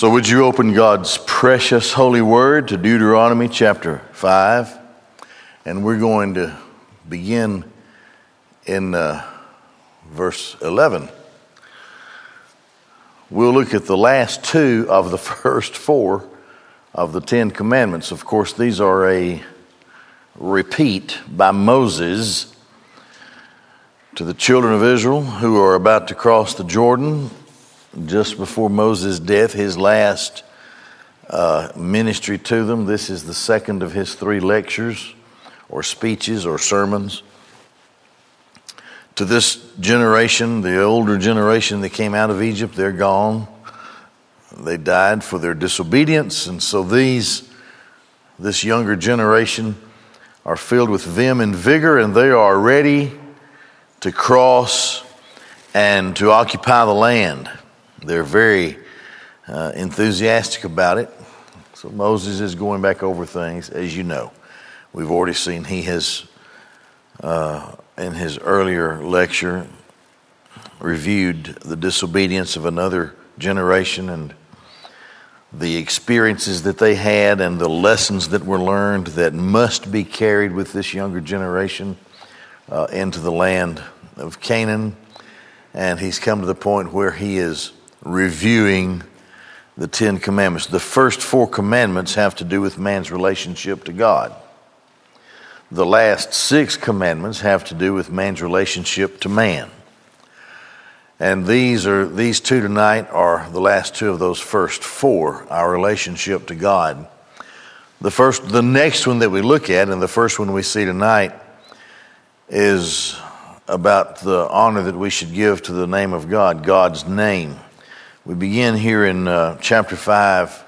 So, would you open God's precious holy word to Deuteronomy chapter 5? And we're going to begin in uh, verse 11. We'll look at the last two of the first four of the Ten Commandments. Of course, these are a repeat by Moses to the children of Israel who are about to cross the Jordan just before Moses' death, his last uh, ministry to them. This is the second of his three lectures, or speeches, or sermons. To this generation, the older generation that came out of Egypt, they're gone. They died for their disobedience, and so these, this younger generation, are filled with vim and vigor, and they are ready to cross and to occupy the land. They're very uh, enthusiastic about it. So Moses is going back over things, as you know. We've already seen he has, uh, in his earlier lecture, reviewed the disobedience of another generation and the experiences that they had and the lessons that were learned that must be carried with this younger generation uh, into the land of Canaan. And he's come to the point where he is reviewing the Ten Commandments. The first four commandments have to do with man's relationship to God. The last six commandments have to do with man's relationship to man. And these are these two tonight are the last two of those first four, our relationship to God. The first the next one that we look at and the first one we see tonight is about the honor that we should give to the name of God, God's name. We begin here in uh, chapter 5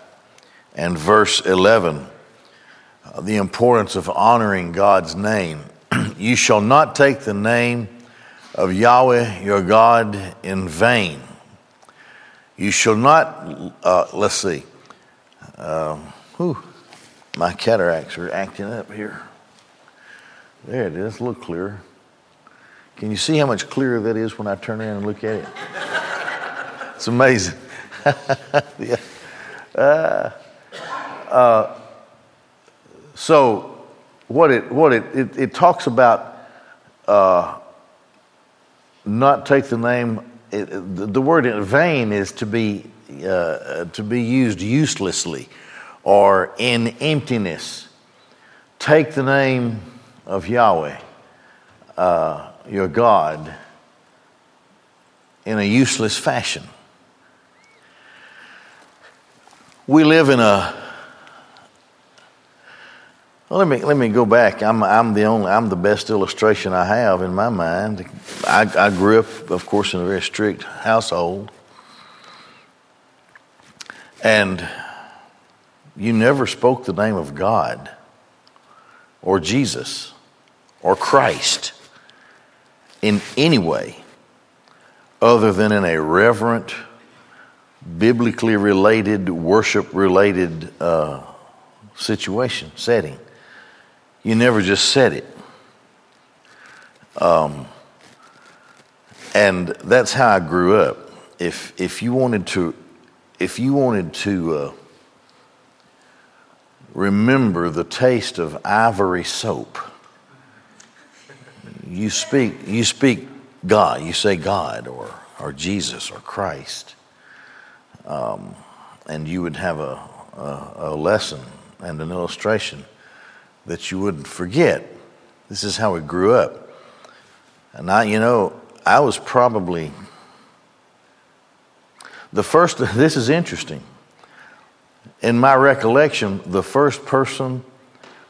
and verse 11 uh, the importance of honoring God's name. you shall not take the name of Yahweh your God in vain. You shall not, uh, let's see, uh, whew, my cataracts are acting up here. There it is, a little clearer. Can you see how much clearer that is when I turn around and look at it? It's amazing. yeah. Uh, uh, so, what it what it it, it talks about uh, not take the name. It, the, the, word in vain is to be uh, to be used uselessly or in emptiness. Take the name of Yahweh, uh, your God, in a useless fashion. We live in a well, let me let me go back. I'm I'm the only I'm the best illustration I have in my mind. I, I grew up, of course, in a very strict household, and you never spoke the name of God or Jesus or Christ in any way other than in a reverent biblically related, worship related uh, situation, setting. You never just said it. Um, and that's how I grew up. If, if you wanted to, if you wanted to uh, remember the taste of ivory soap, you speak, you speak God, you say God or, or Jesus or Christ um, and you would have a, a, a lesson and an illustration that you wouldn't forget. This is how we grew up. And I, you know, I was probably the first, this is interesting. In my recollection, the first person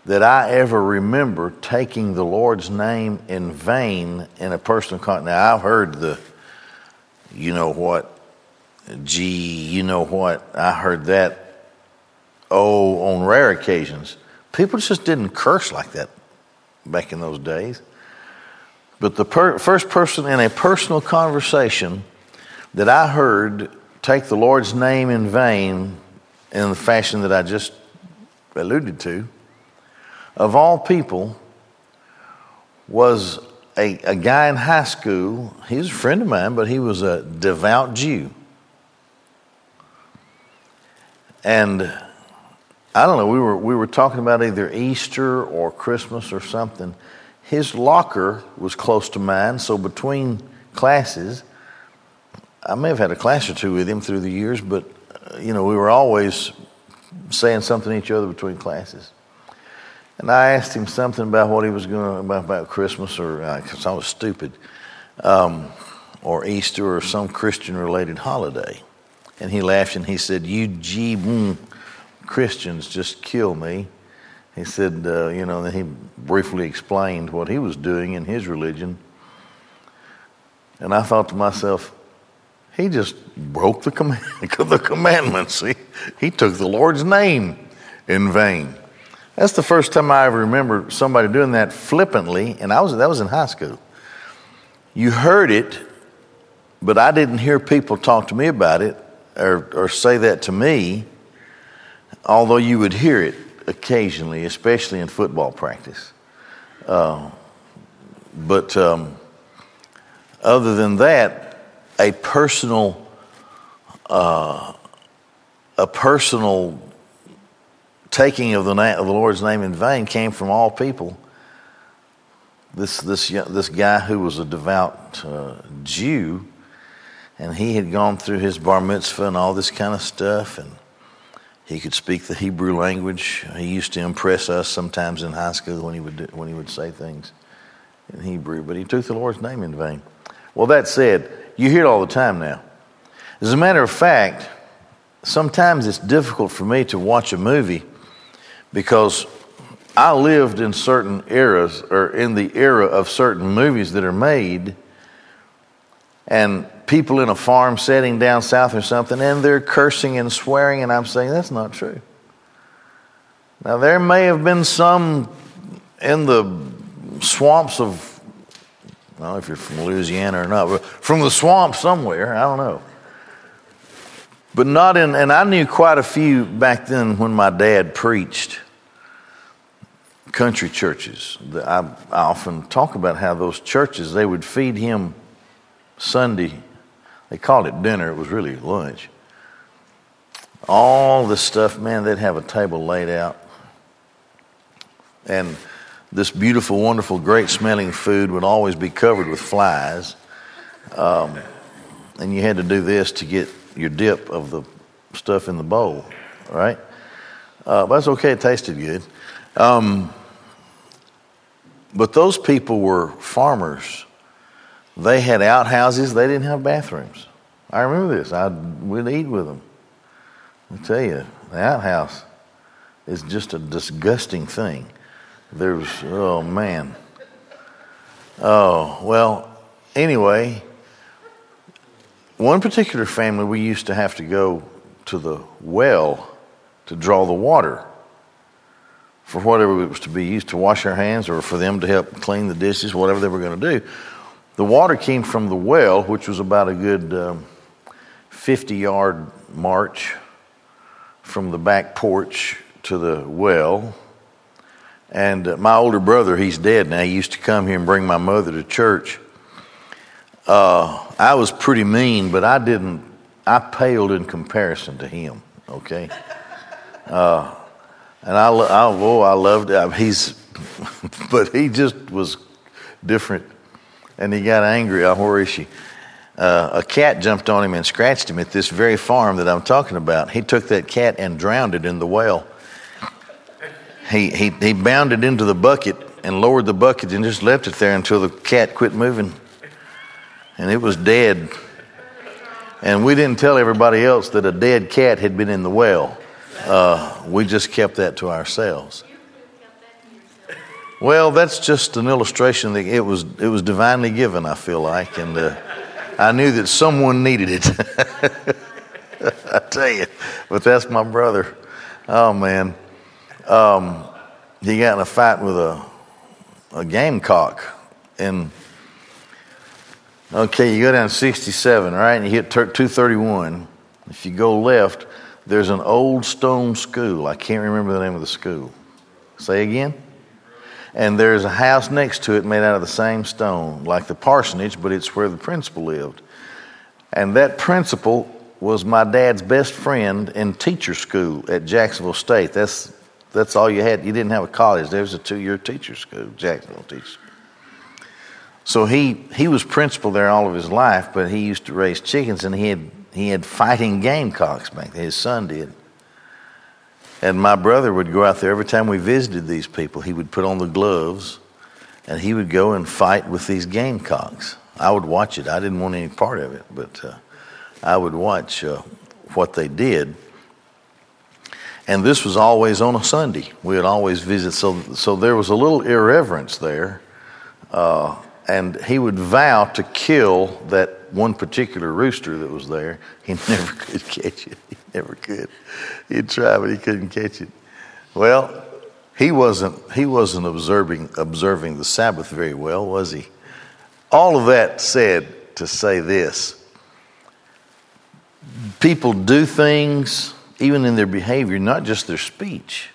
that I ever remember taking the Lord's name in vain in a personal context. Now, I've heard the, you know what, gee, you know what? I heard that, oh, on rare occasions. People just didn't curse like that back in those days. But the per- first person in a personal conversation that I heard take the Lord's name in vain in the fashion that I just alluded to, of all people, was a, a guy in high school. He was a friend of mine, but he was a devout Jew. And I don't know, we were, we were talking about either Easter or Christmas or something. His locker was close to mine, so between classes, I may have had a class or two with him through the years, but, uh, you know, we were always saying something to each other between classes. And I asked him something about what he was going about, about Christmas, or uh, I was stupid, um, or Easter, or some Christian related holiday. And he laughed and he said, You G Christians just kill me. He said, uh, you know, then he briefly explained what he was doing in his religion. And I thought to myself, he just broke the, command, the commandments. He, he took the Lord's name in vain. That's the first time I ever remember somebody doing that flippantly, and I was, that was in high school. You heard it, but I didn't hear people talk to me about it or, or say that to me, although you would hear it occasionally, especially in football practice. Uh, but um, other than that, a personal, uh, a personal taking of the, na- of the Lord's name in vain came from all people. This, this, this guy who was a devout uh, Jew, and he had gone through his bar mitzvah and all this kind of stuff, and he could speak the Hebrew language. He used to impress us sometimes in high school when he would, do, when he would say things in Hebrew, but he took the Lord's name in vain. Well, that said, you hear it all the time now. As a matter of fact, sometimes it's difficult for me to watch a movie because I lived in certain eras or in the era of certain movies that are made and people in a farm setting down south or something and they're cursing and swearing and I'm saying that's not true. Now there may have been some in the swamps of I don't know if you're from Louisiana or not, but from the swamp somewhere, I don't know. But not in, and I knew quite a few back then when my dad preached country churches. I, I often talk about how those churches, they would feed him Sunday. They called it dinner, it was really lunch. All the stuff, man, they'd have a table laid out. And this beautiful, wonderful, great smelling food would always be covered with flies. Um, and you had to do this to get your dip of the stuff in the bowl, right? Uh, but that's okay, it tasted good. Um, but those people were farmers. They had outhouses, they didn't have bathrooms. I remember this. I would eat with them. I tell you, the outhouse is just a disgusting thing. There's, oh man. Oh, well, anyway, one particular family, we used to have to go to the well to draw the water for whatever it was to be used to wash our hands or for them to help clean the dishes, whatever they were going to do. The water came from the well, which was about a good um, 50 yard march from the back porch to the well. And uh, my older brother, he's dead now, he used to come here and bring my mother to church. Uh, I was pretty mean, but I didn't, I paled in comparison to him, okay? Uh, and I, I, oh, I loved it. He's, but he just was different. And he got angry. Oh, where is she? Uh, a cat jumped on him and scratched him at this very farm that I'm talking about. He took that cat and drowned it in the well he, he, he bounded into the bucket and lowered the bucket and just left it there until the cat quit moving. And it was dead. And we didn't tell everybody else that a dead cat had been in the well. Uh, we just kept that to ourselves. Well, that's just an illustration that it was, it was divinely given, I feel like. And uh, I knew that someone needed it. I tell you. But that's my brother. Oh, man. Um, he got in a fight with a, a gamecock. And, okay, you go down 67, right? And you hit 231. If you go left, there's an old stone school. I can't remember the name of the school. Say again? And there's a house next to it made out of the same stone, like the parsonage, but it's where the principal lived. And that principal was my dad's best friend in teacher school at Jacksonville State. That's that's all you had. You didn't have a college. There was a two-year teacher school, Jacksonville teacher. So he he was principal there all of his life, but he used to raise chickens, and he had he had fighting gamecocks back. His son did. And my brother would go out there every time we visited these people. He would put on the gloves, and he would go and fight with these gamecocks. I would watch it. I didn't want any part of it, but uh, I would watch uh, what they did. And this was always on a Sunday. We would always visit. So, so there was a little irreverence there. Uh, and he would vow to kill that one particular rooster that was there. He never could catch it. Never could. He'd try, but he couldn't catch it. Well, he wasn't, he wasn't observing, observing the Sabbath very well, was he? All of that said to say this people do things, even in their behavior, not just their speech,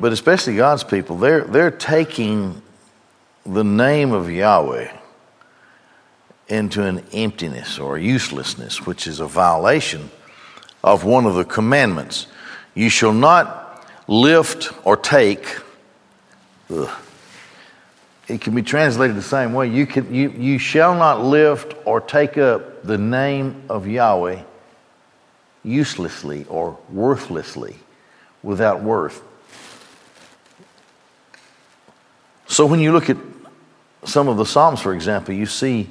but especially God's people. They're, they're taking the name of Yahweh into an emptiness or uselessness, which is a violation of one of the commandments. You shall not lift or take. Ugh. It can be translated the same way. You, can, you, you shall not lift or take up the name of Yahweh uselessly or worthlessly, without worth. So when you look at some of the Psalms, for example, you see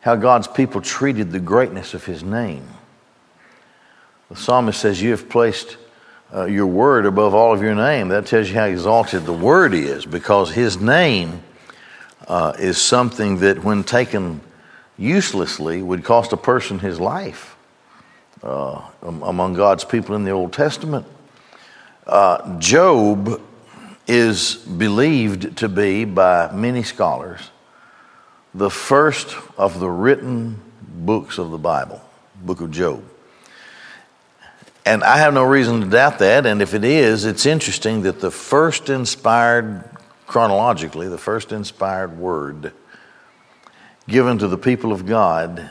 how God's people treated the greatness of His name. The psalmist says, You have placed uh, your word above all of your name. That tells you how exalted the word is because His name uh, is something that, when taken uselessly, would cost a person his life uh, among God's people in the Old Testament. Uh, Job is believed to be by many scholars the first of the written books of the Bible, book of Job. And I have no reason to doubt that. And if it is, it's interesting that the first inspired, chronologically, the first inspired word given to the people of God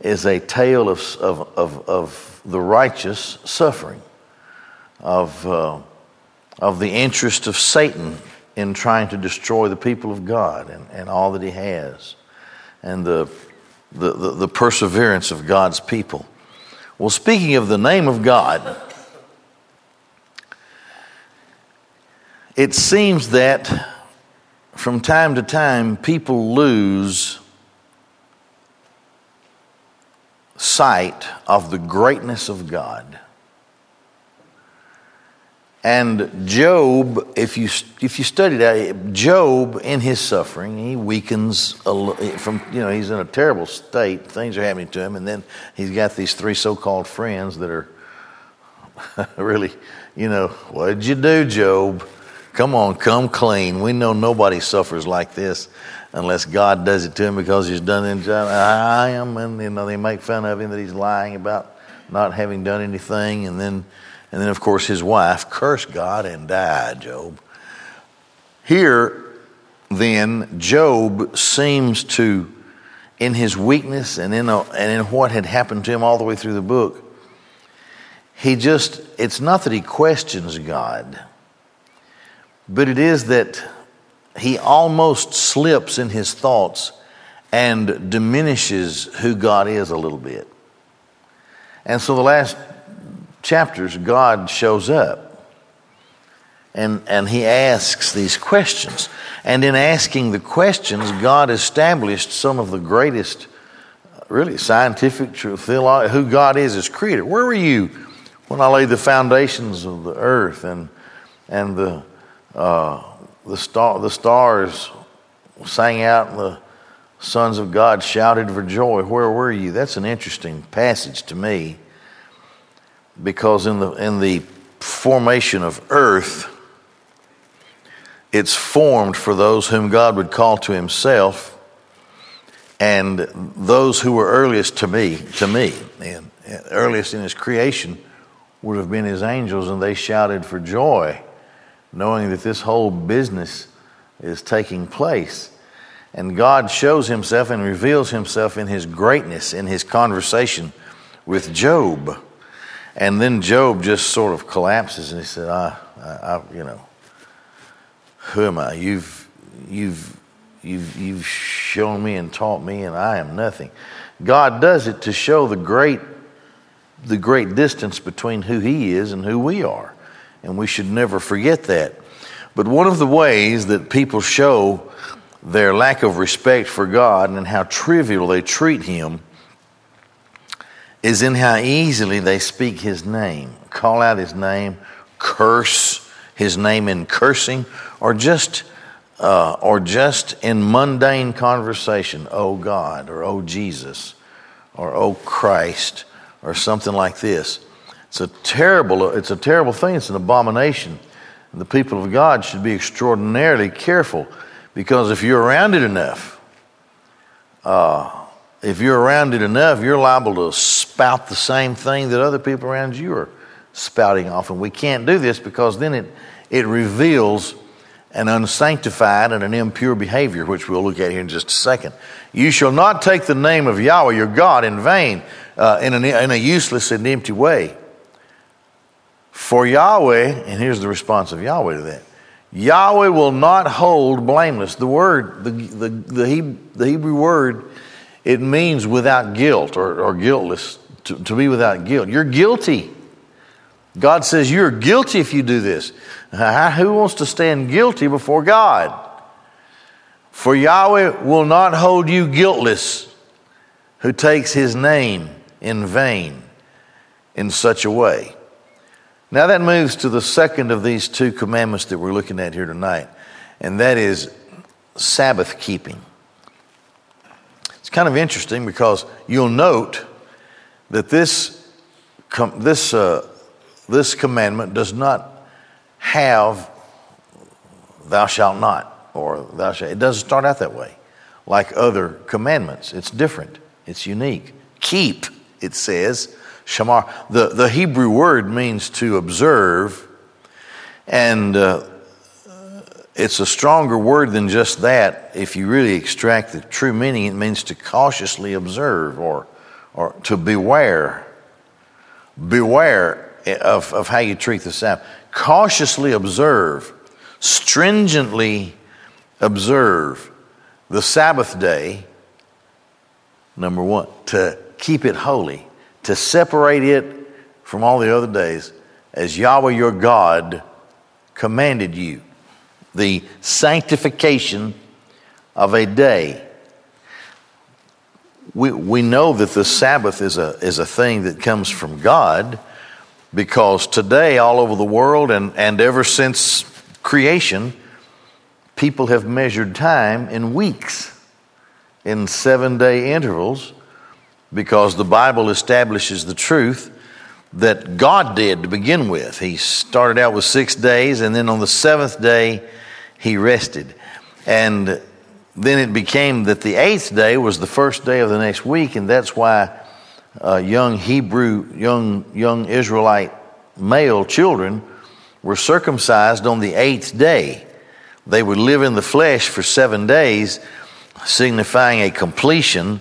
is a tale of, of, of, of the righteous suffering, of. Uh, of the interest of Satan in trying to destroy the people of God and, and all that he has, and the, the, the, the perseverance of God's people. Well, speaking of the name of God, it seems that from time to time people lose sight of the greatness of God. And Job, if you, if you study that, Job in his suffering, he weakens from, you know, he's in a terrible state. Things are happening to him. And then he's got these three so called friends that are really, you know, what did you do, Job? Come on, come clean. We know nobody suffers like this unless God does it to him because he's done it. I am. And, you know, they make fun of him that he's lying about not having done anything. And then and then, of course, his wife cursed God and died, Job. Here, then, Job seems to, in his weakness and in, a, and in what had happened to him all the way through the book, he just, it's not that he questions God, but it is that he almost slips in his thoughts and diminishes who God is a little bit. And so the last chapters, God shows up. And, and he asks these questions. And in asking the questions, God established some of the greatest, really scientific, theology, who God is as creator. Where were you when I laid the foundations of the earth and, and the, uh, the, star, the stars sang out and the sons of God shouted for joy? Where were you? That's an interesting passage to me because in the, in the formation of earth, it's formed for those whom God would call to himself and those who were earliest to me, to me, and earliest in his creation would have been his angels, and they shouted for joy, knowing that this whole business is taking place. And God shows himself and reveals himself in his greatness in his conversation with Job. And then Job just sort of collapses and he said, I, I, I you know, who am I? You've, you've, you've, you've shown me and taught me, and I am nothing. God does it to show the great, the great distance between who He is and who we are. And we should never forget that. But one of the ways that people show their lack of respect for God and how trivial they treat Him is in how easily they speak His name, call out His name, curse His name in cursing, or just uh, or just in mundane conversation, oh God, or oh Jesus, or oh Christ, or something like this. It's a terrible, it's a terrible thing. It's an abomination. The people of God should be extraordinarily careful because if you're around it enough, uh, if you're around it enough, you're liable to spout the same thing that other people around you are spouting off. And we can't do this because then it, it reveals an unsanctified and an impure behavior, which we'll look at here in just a second. You shall not take the name of Yahweh your God in vain, uh, in, an, in a useless and empty way. For Yahweh, and here's the response of Yahweh to that Yahweh will not hold blameless. The word, the, the, the, Hebrew, the Hebrew word, it means without guilt or, or guiltless, to, to be without guilt. You're guilty. God says you're guilty if you do this. Uh-huh. Who wants to stand guilty before God? For Yahweh will not hold you guiltless who takes his name in vain in such a way. Now that moves to the second of these two commandments that we're looking at here tonight, and that is Sabbath keeping. It's kind of interesting because you'll note that this, this uh, this commandment does not have thou shalt not or thou shalt. It doesn't start out that way like other commandments. It's different, it's unique. Keep, it says, shamar. The, the Hebrew word means to observe, and uh, it's a stronger word than just that. If you really extract the true meaning, it means to cautiously observe or, or to beware. Beware of, of how you treat the Sabbath. Cautiously observe, stringently observe the Sabbath day, number one, to keep it holy, to separate it from all the other days as Yahweh your God commanded you. The sanctification of a day. We, we know that the Sabbath is a, is a thing that comes from God because today, all over the world and, and ever since creation, people have measured time in weeks, in seven day intervals, because the Bible establishes the truth that God did to begin with. He started out with six days, and then on the seventh day, he rested. And then it became that the eighth day was the first day of the next week, and that's why uh, young Hebrew, young, young Israelite male children were circumcised on the eighth day. They would live in the flesh for seven days, signifying a completion.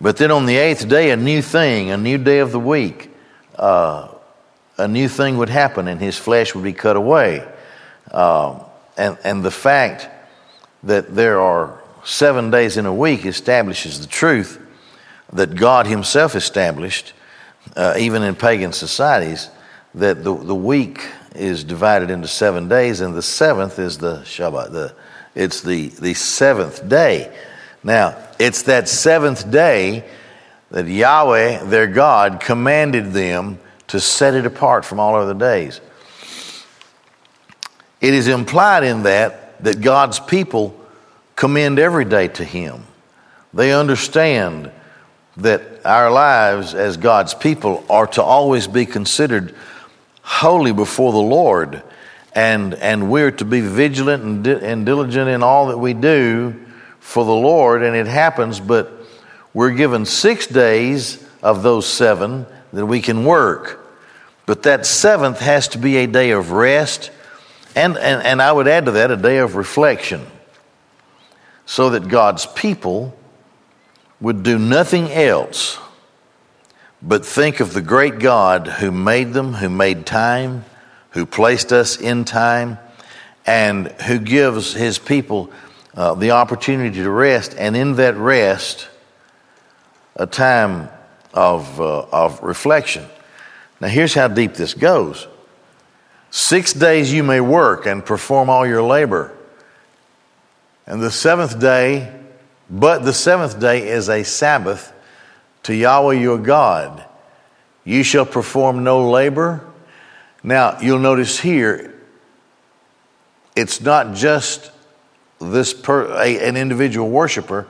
But then on the eighth day, a new thing, a new day of the week, uh, a new thing would happen and his flesh would be cut away. Uh, and, and the fact that there are seven days in a week establishes the truth that God Himself established, uh, even in pagan societies, that the, the week is divided into seven days, and the seventh is the Shabbat. The, it's the, the seventh day. Now, it's that seventh day that Yahweh, their God, commanded them to set it apart from all other days. It is implied in that that God's people commend every day to Him. They understand that our lives as God's people are to always be considered holy before the Lord. And, and we're to be vigilant and, di- and diligent in all that we do for the Lord. And it happens, but we're given six days of those seven that we can work. But that seventh has to be a day of rest, and, and, and I would add to that a day of reflection. so that God's people would do nothing else but think of the great God who made them, who made time, who placed us in time, and who gives his people uh, the opportunity to rest, and in that rest, a time of, uh, of reflection. Now, here's how deep this goes six days you may work and perform all your labor, and the seventh day, but the seventh day is a Sabbath to Yahweh your God. You shall perform no labor. Now, you'll notice here, it's not just this per, a, an individual worshiper,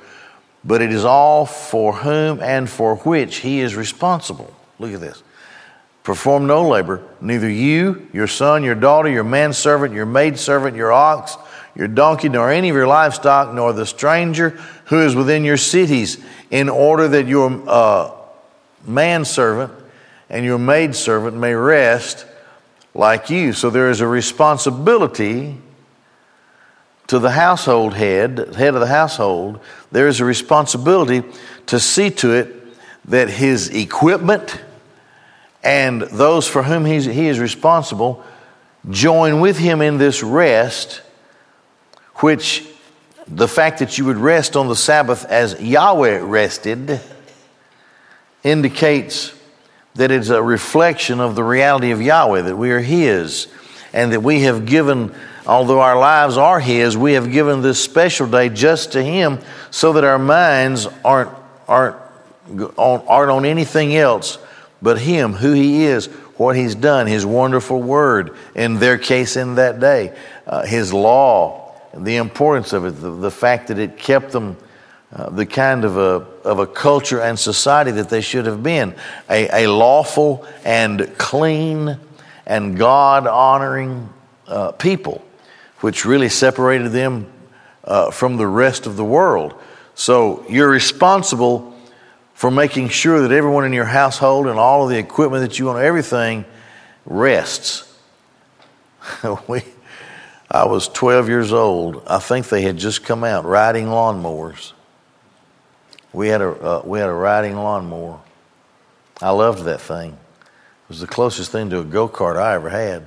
but it is all for whom and for which he is responsible. Look at this. Perform no labor, neither you, your son, your daughter, your manservant, your maidservant, your ox, your donkey, nor any of your livestock, nor the stranger who is within your cities, in order that your uh, manservant and your maidservant may rest like you. So there is a responsibility to the household head, head of the household, there is a responsibility to see to it that his equipment and those for whom he is responsible join with him in this rest, which the fact that you would rest on the Sabbath as Yahweh rested indicates that it's a reflection of the reality of Yahweh, that we are His, and that we have given Although our lives are His, we have given this special day just to Him so that our minds aren't, aren't, on, aren't on anything else but Him, who He is, what He's done, His wonderful word, in their case in that day, uh, His law, the importance of it, the, the fact that it kept them. Uh, the kind of a, of a culture and society that they should have been a, a lawful and clean and God honoring uh, people which really separated them uh, from the rest of the world. So you're responsible for making sure that everyone in your household and all of the equipment that you own, everything rests. we, I was 12 years old. I think they had just come out riding lawnmowers. We had a, uh, we had a riding lawnmower. I loved that thing. It was the closest thing to a go kart I ever had.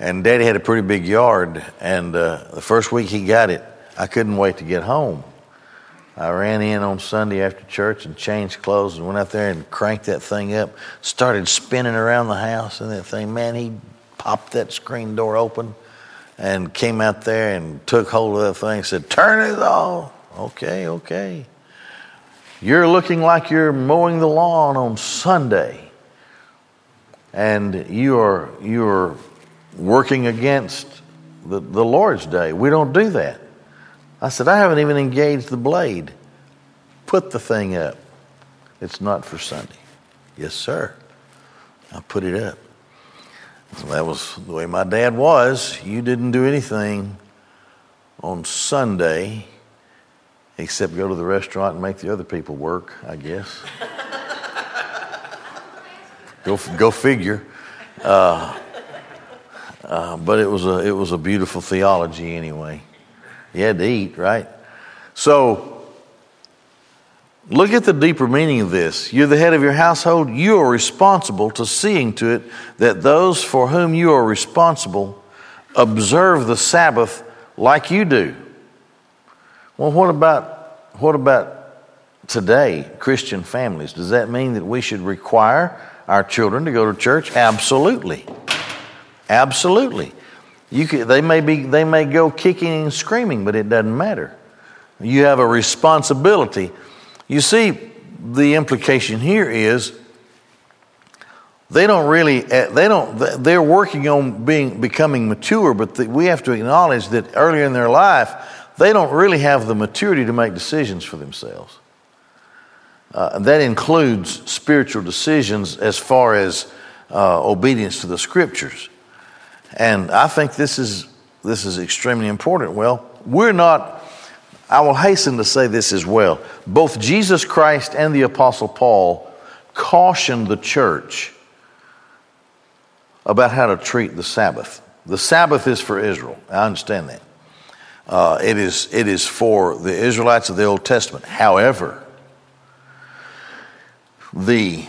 And Daddy had a pretty big yard, and uh, the first week he got it, I couldn't wait to get home. I ran in on Sunday after church and changed clothes and went out there and cranked that thing up. Started spinning around the house and that thing. Man, he popped that screen door open and came out there and took hold of that thing. Said, "Turn it off." Okay, okay. You're looking like you're mowing the lawn on Sunday, and you are you are working against the, the Lord's day. We don't do that. I said, I haven't even engaged the blade. Put the thing up. It's not for Sunday. Yes, sir. I put it up. So that was the way my dad was. You didn't do anything on Sunday except go to the restaurant and make the other people work, I guess. go, go figure. Uh, uh, but it was, a, it was a beautiful theology anyway. You had to eat, right? So, look at the deeper meaning of this. You're the head of your household. You are responsible to seeing to it that those for whom you are responsible observe the Sabbath like you do. Well, what about, what about today, Christian families? Does that mean that we should require our children to go to church? Absolutely. Absolutely. You could, they, may be, they may go kicking and screaming, but it doesn't matter. You have a responsibility. You see, the implication here is they don't really eh, they don't they're working on being becoming mature but the, we have to acknowledge that earlier in their life they don't really have the maturity to make decisions for themselves uh, that includes spiritual decisions as far as uh, obedience to the scriptures and I think this is, this is extremely important. Well, we're not, I will hasten to say this as well. Both Jesus Christ and the Apostle Paul cautioned the church about how to treat the Sabbath. The Sabbath is for Israel. I understand that. Uh, it, is, it is for the Israelites of the Old Testament. However, the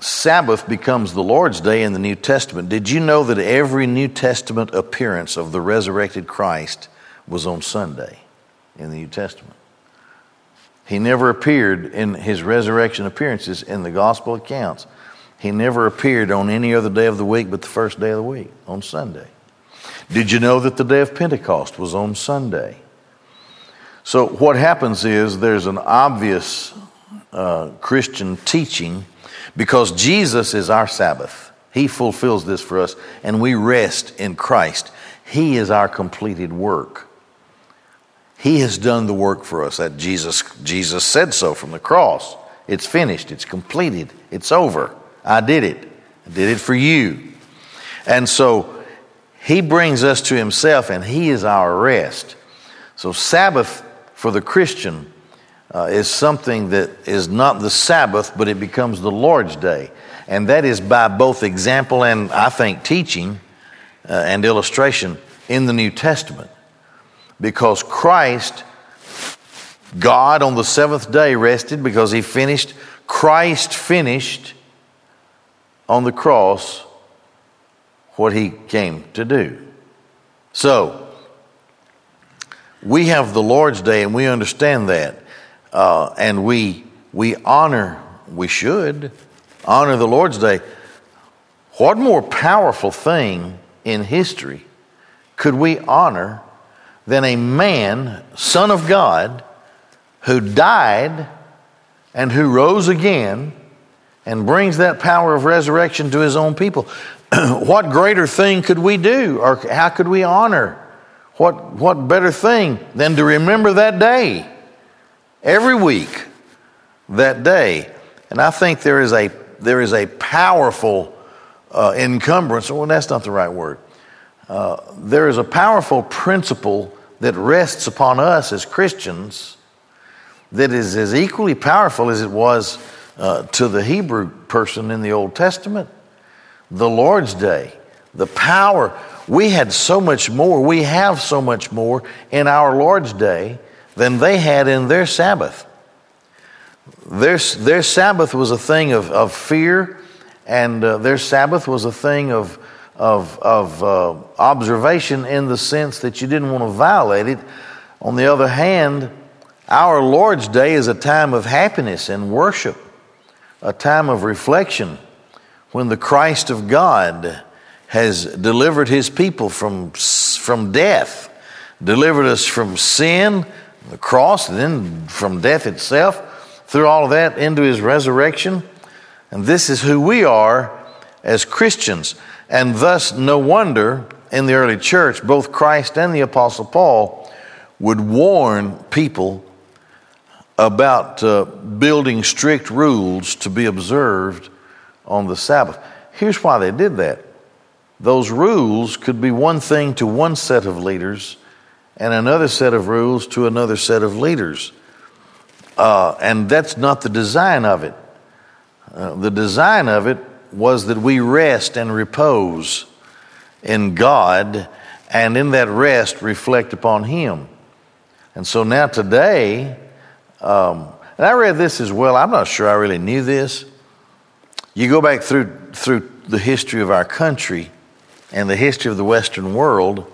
Sabbath becomes the Lord's Day in the New Testament. Did you know that every New Testament appearance of the resurrected Christ was on Sunday in the New Testament? He never appeared in his resurrection appearances in the gospel accounts. He never appeared on any other day of the week but the first day of the week, on Sunday. Did you know that the day of Pentecost was on Sunday? So, what happens is there's an obvious uh, Christian teaching because Jesus is our Sabbath. He fulfills this for us, and we rest in Christ. He is our completed work. He has done the work for us. That Jesus, Jesus said so from the cross. It's finished. It's completed. It's over. I did it. I did it for you. And so he brings us to himself, and he is our rest. So Sabbath for the Christian uh, is something that is not the Sabbath, but it becomes the Lord's day. And that is by both example and, I think, teaching uh, and illustration in the New Testament. Because Christ, God on the seventh day rested because he finished, Christ finished on the cross what he came to do. So, we have the Lord's Day and we understand that uh, and we we honor, we should honor the Lord's Day. What more powerful thing in history could we honor than a man, Son of God, who died and who rose again and brings that power of resurrection to his own people? what greater thing could we do, or how could we honor? What, what better thing than to remember that day? Every week that day. And I think there is a, there is a powerful uh, encumbrance. Well, that's not the right word. Uh, there is a powerful principle that rests upon us as Christians that is as equally powerful as it was uh, to the Hebrew person in the Old Testament. The Lord's Day, the power. We had so much more, we have so much more in our Lord's Day than they had in their Sabbath. Their, their Sabbath was a thing of, of fear, and uh, their Sabbath was a thing of, of, of uh, observation in the sense that you didn't want to violate it. On the other hand, our Lord's Day is a time of happiness and worship, a time of reflection when the Christ of God has delivered his people from, from death, delivered us from sin, the cross, then from death itself, through all of that into his resurrection. And this is who we are as Christians. And thus, no wonder in the early church, both Christ and the Apostle Paul would warn people about uh, building strict rules to be observed on the Sabbath. Here's why they did that. Those rules could be one thing to one set of leaders and another set of rules to another set of leaders. Uh, and that's not the design of it. Uh, the design of it was that we rest and repose in God, and in that rest reflect upon Him. And so now today, um, and I read this as well. I'm not sure I really knew this. You go back through through the history of our country and the history of the Western world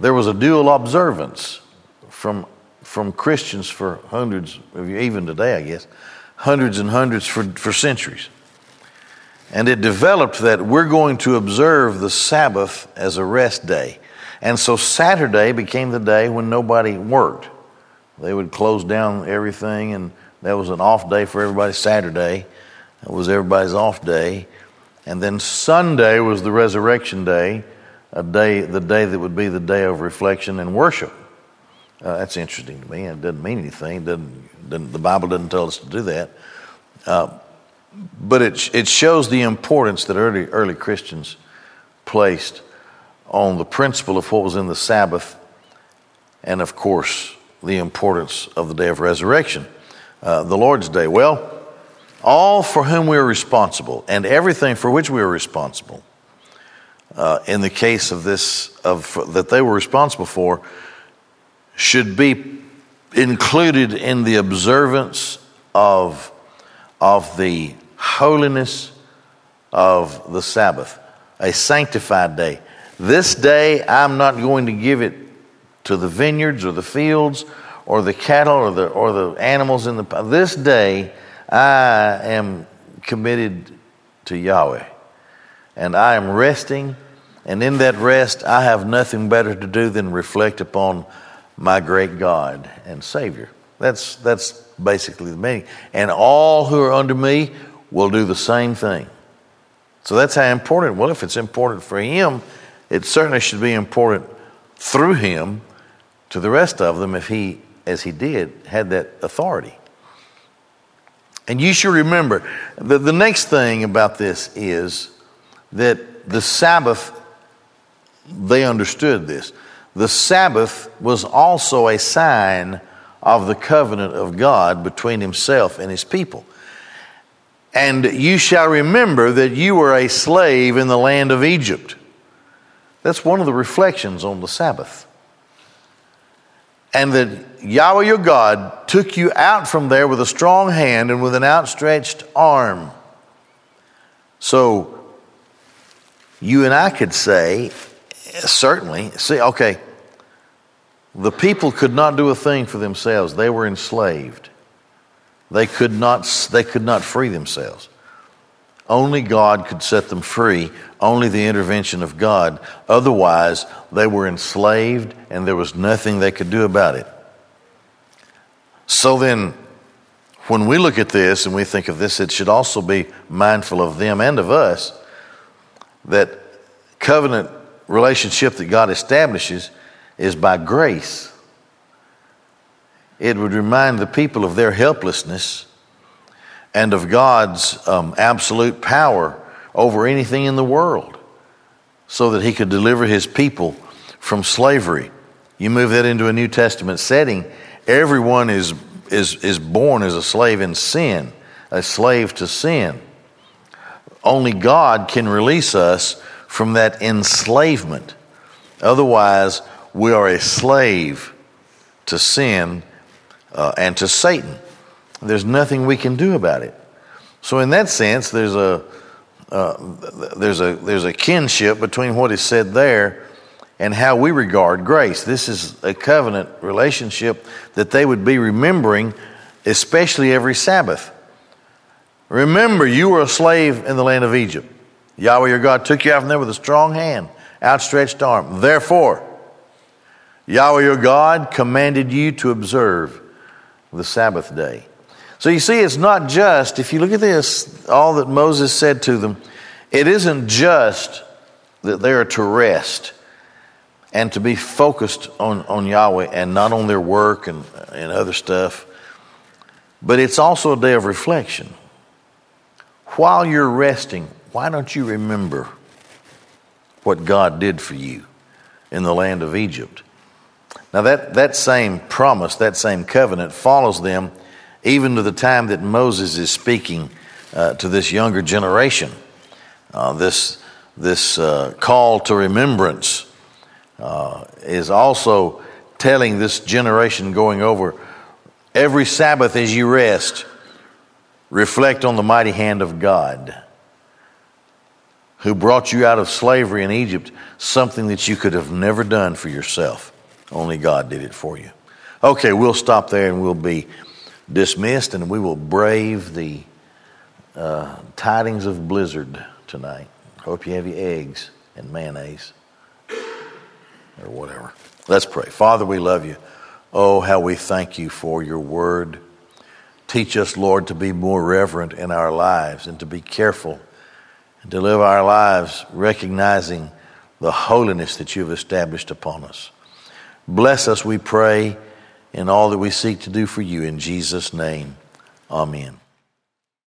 there was a dual observance from, from Christians for hundreds, even today, I guess, hundreds and hundreds for, for centuries. And it developed that we're going to observe the Sabbath as a rest day. And so Saturday became the day when nobody worked. They would close down everything, and that was an off day for everybody. Saturday it was everybody's off day. And then Sunday was the resurrection day a day, the day that would be the day of reflection and worship. Uh, that's interesting to me. It doesn't mean anything. It doesn't, doesn't, the Bible doesn't tell us to do that. Uh, but it, it shows the importance that early, early Christians placed on the principle of what was in the Sabbath and, of course, the importance of the day of resurrection, uh, the Lord's Day. Well, all for whom we are responsible and everything for which we are responsible uh, in the case of this, of that they were responsible for, should be included in the observance of, of the holiness of the Sabbath, a sanctified day. This day, I'm not going to give it to the vineyards or the fields or the cattle or the, or the animals in the. This day, I am committed to Yahweh. And I am resting, and in that rest, I have nothing better to do than reflect upon my great God and Savior. That's, that's basically the meaning. And all who are under me will do the same thing. So that's how important. Well, if it's important for him, it certainly should be important through him to the rest of them if he, as he did, had that authority. And you should remember the, the next thing about this is that the Sabbath, they understood this. The Sabbath was also a sign of the covenant of God between himself and his people. And you shall remember that you were a slave in the land of Egypt. That's one of the reflections on the Sabbath. And that Yahweh your God took you out from there with a strong hand and with an outstretched arm. So you and I could say, certainly, see, okay, the people could not do a thing for themselves. They were enslaved. They could not, they could not free themselves. Only God could set them free, only the intervention of God. Otherwise, they were enslaved and there was nothing they could do about it. So then, when we look at this and we think of this, it should also be mindful of them and of us that covenant relationship that God establishes is by grace. It would remind the people of their helplessness and of God's um, absolute power over anything in the world so that He could deliver His people from slavery. You move that into a New Testament setting, everyone is, is, is born as a slave in sin, a slave to sin. Only God can release us from that enslavement. Otherwise, we are a slave to sin uh, and to Satan. There's nothing we can do about it. So, in that sense, there's a, uh, there's, a, there's a kinship between what is said there and how we regard grace. This is a covenant relationship that they would be remembering, especially every Sabbath. Remember, you were a slave in the land of Egypt. Yahweh your God took you out from there with a strong hand, outstretched arm. Therefore, Yahweh your God commanded you to observe the Sabbath day. So you see, it's not just, if you look at this, all that Moses said to them, it isn't just that they are to rest and to be focused on, on Yahweh and not on their work and, and other stuff, but it's also a day of reflection. While you're resting, why don't you remember what God did for you in the land of Egypt? Now, that, that same promise, that same covenant follows them even to the time that Moses is speaking uh, to this younger generation. Uh, this this uh, call to remembrance uh, is also telling this generation going over every Sabbath as you rest, reflect on the mighty hand of God who brought you out of slavery in Egypt, something that you could have never done for yourself. Only God did it for you. Okay, we'll stop there and we'll be dismissed and we will brave the uh, tidings of blizzard tonight. Hope you have your eggs and mayonnaise or whatever. Let's pray. Father, we love you. Oh, how we thank you for your word. Teach us, Lord, to be more reverent in our lives and to be careful and to live our lives recognizing the holiness that you've established upon us. Bless us, we pray, in all that we seek to do for you. In Jesus' name, amen.